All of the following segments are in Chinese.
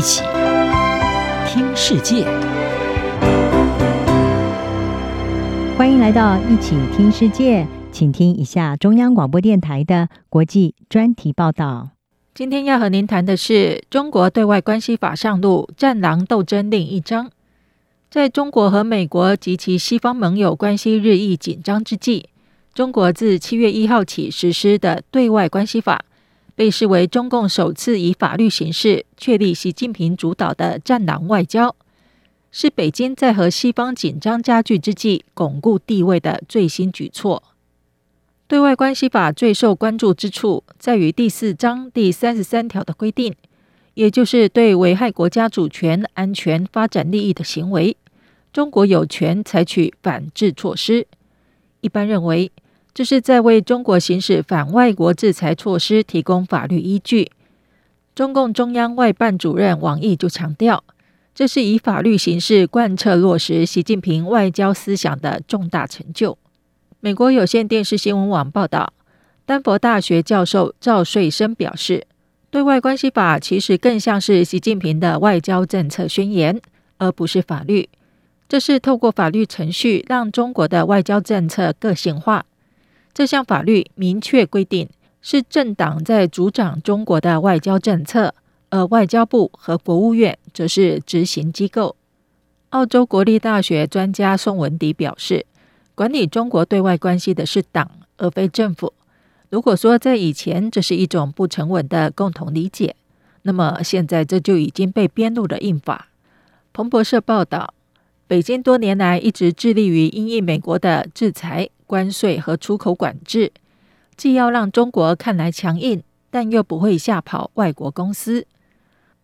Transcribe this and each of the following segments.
一起听世界，欢迎来到一起听世界，请听一下中央广播电台的国际专题报道。今天要和您谈的是中国对外关系法上路，战狼斗争另一章。在中国和美国及其西方盟友关系日益紧张之际，中国自七月一号起实施的对外关系法，被视为中共首次以法律形式确立习近平主导的“战狼外交”，是北京在和西方紧张加剧之际巩固地位的最新举措。对外关系法最受关注之处在于第四章第三十三条的规定，也就是对危害国家主权、安全、发展利益的行为，中国有权采取反制措施。一般认为，这是在为中国行使反外国制裁措施提供法律依据。中共中央外办主任王毅就强调，这是以法律形式贯彻落实习近平外交思想的重大成就。美国有线电视新闻网报道，丹佛大学教授赵穗生表示，对外关系法其实更像是习近平的外交政策宣言，而不是法律。这是透过法律程序让中国的外交政策个性化。这项法律明确规定，是政党在主掌中国的外交政策，而外交部和国务院则是执行机构。澳洲国立大学专家宋文迪表示，管理中国对外关系的是党，而非政府。如果说在以前这是一种不成文的共同理解，那么现在这就已经被编入了印法。彭博社报道，北京多年来一直致力于因应美国的制裁。关税和出口管制，既要让中国看来强硬，但又不会吓跑外国公司。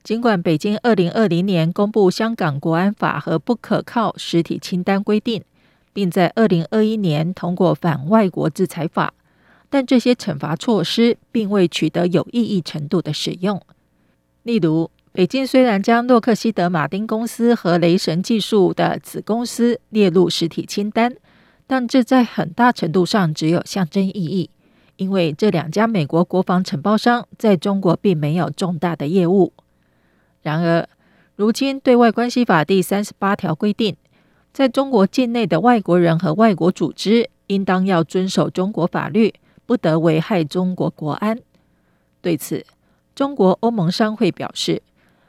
尽管北京二零二零年公布香港国安法和不可靠实体清单规定，并在二零二一年通过反外国制裁法，但这些惩罚措施并未取得有意义程度的使用。例如，北京虽然将洛克希德马丁公司和雷神技术的子公司列入实体清单。但这在很大程度上只有象征意义，因为这两家美国国防承包商在中国并没有重大的业务。然而，如今《对外关系法》第三十八条规定，在中国境内的外国人和外国组织应当要遵守中国法律，不得危害中国国安。对此，中国欧盟商会表示，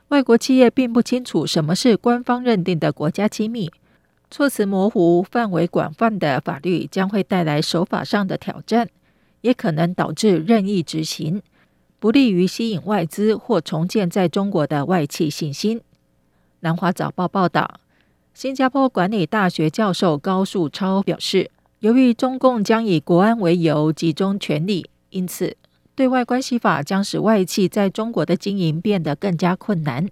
外国企业并不清楚什么是官方认定的国家机密。措辞模糊、范围广泛的法律将会带来守法上的挑战，也可能导致任意执行，不利于吸引外资或重建在中国的外企信心。南华早报报道，新加坡管理大学教授高树超表示，由于中共将以国安为由集中权力，因此对外关系法将使外企在中国的经营变得更加困难，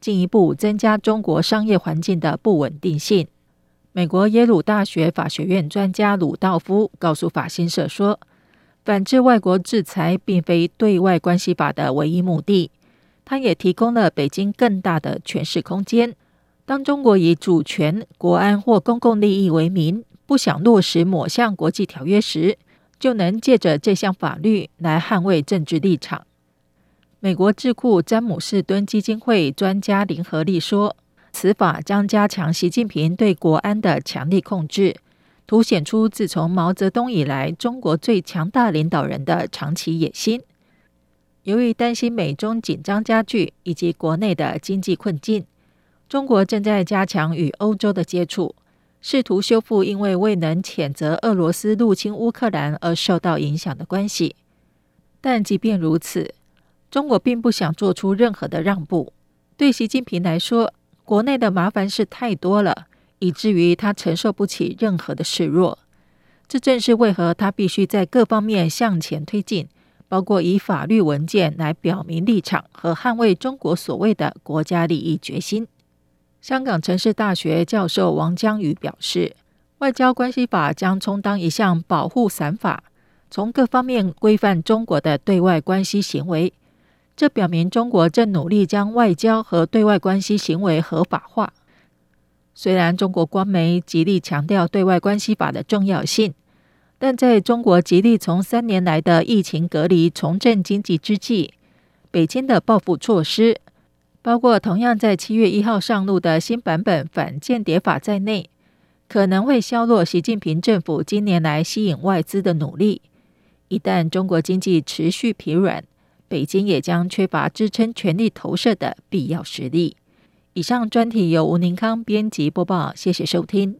进一步增加中国商业环境的不稳定性。美国耶鲁大学法学院专家鲁道夫告诉法新社说：“反制外国制裁并非对外关系法的唯一目的，它也提供了北京更大的诠释空间。当中国以主权、国安或公共利益为名，不想落实某项国际条约时，就能借着这项法律来捍卫政治立场。”美国智库詹姆士敦基金会专家林和利说。此法将加强习近平对国安的强力控制，凸显出自从毛泽东以来中国最强大领导人的长期野心。由于担心美中紧张加剧以及国内的经济困境，中国正在加强与欧洲的接触，试图修复因为未能谴责俄罗斯入侵乌克兰而受到影响的关系。但即便如此，中国并不想做出任何的让步。对习近平来说，国内的麻烦事太多了，以至于他承受不起任何的示弱。这正是为何他必须在各方面向前推进，包括以法律文件来表明立场和捍卫中国所谓的国家利益决心。香港城市大学教授王江宇表示，外交关系法将充当一项保护伞法，从各方面规范中国的对外关系行为。这表明中国正努力将外交和对外关系行为合法化。虽然中国官媒极力强调对外关系法的重要性，但在中国极力从三年来的疫情隔离重振经济之际，北京的报复措施包括同样在七月一号上路的新版本反间谍法在内，可能会削弱习近平政府今年来吸引外资的努力。一旦中国经济持续疲软，北京也将缺乏支撑权力投射的必要实力。以上专题由吴宁康编辑播报，谢谢收听。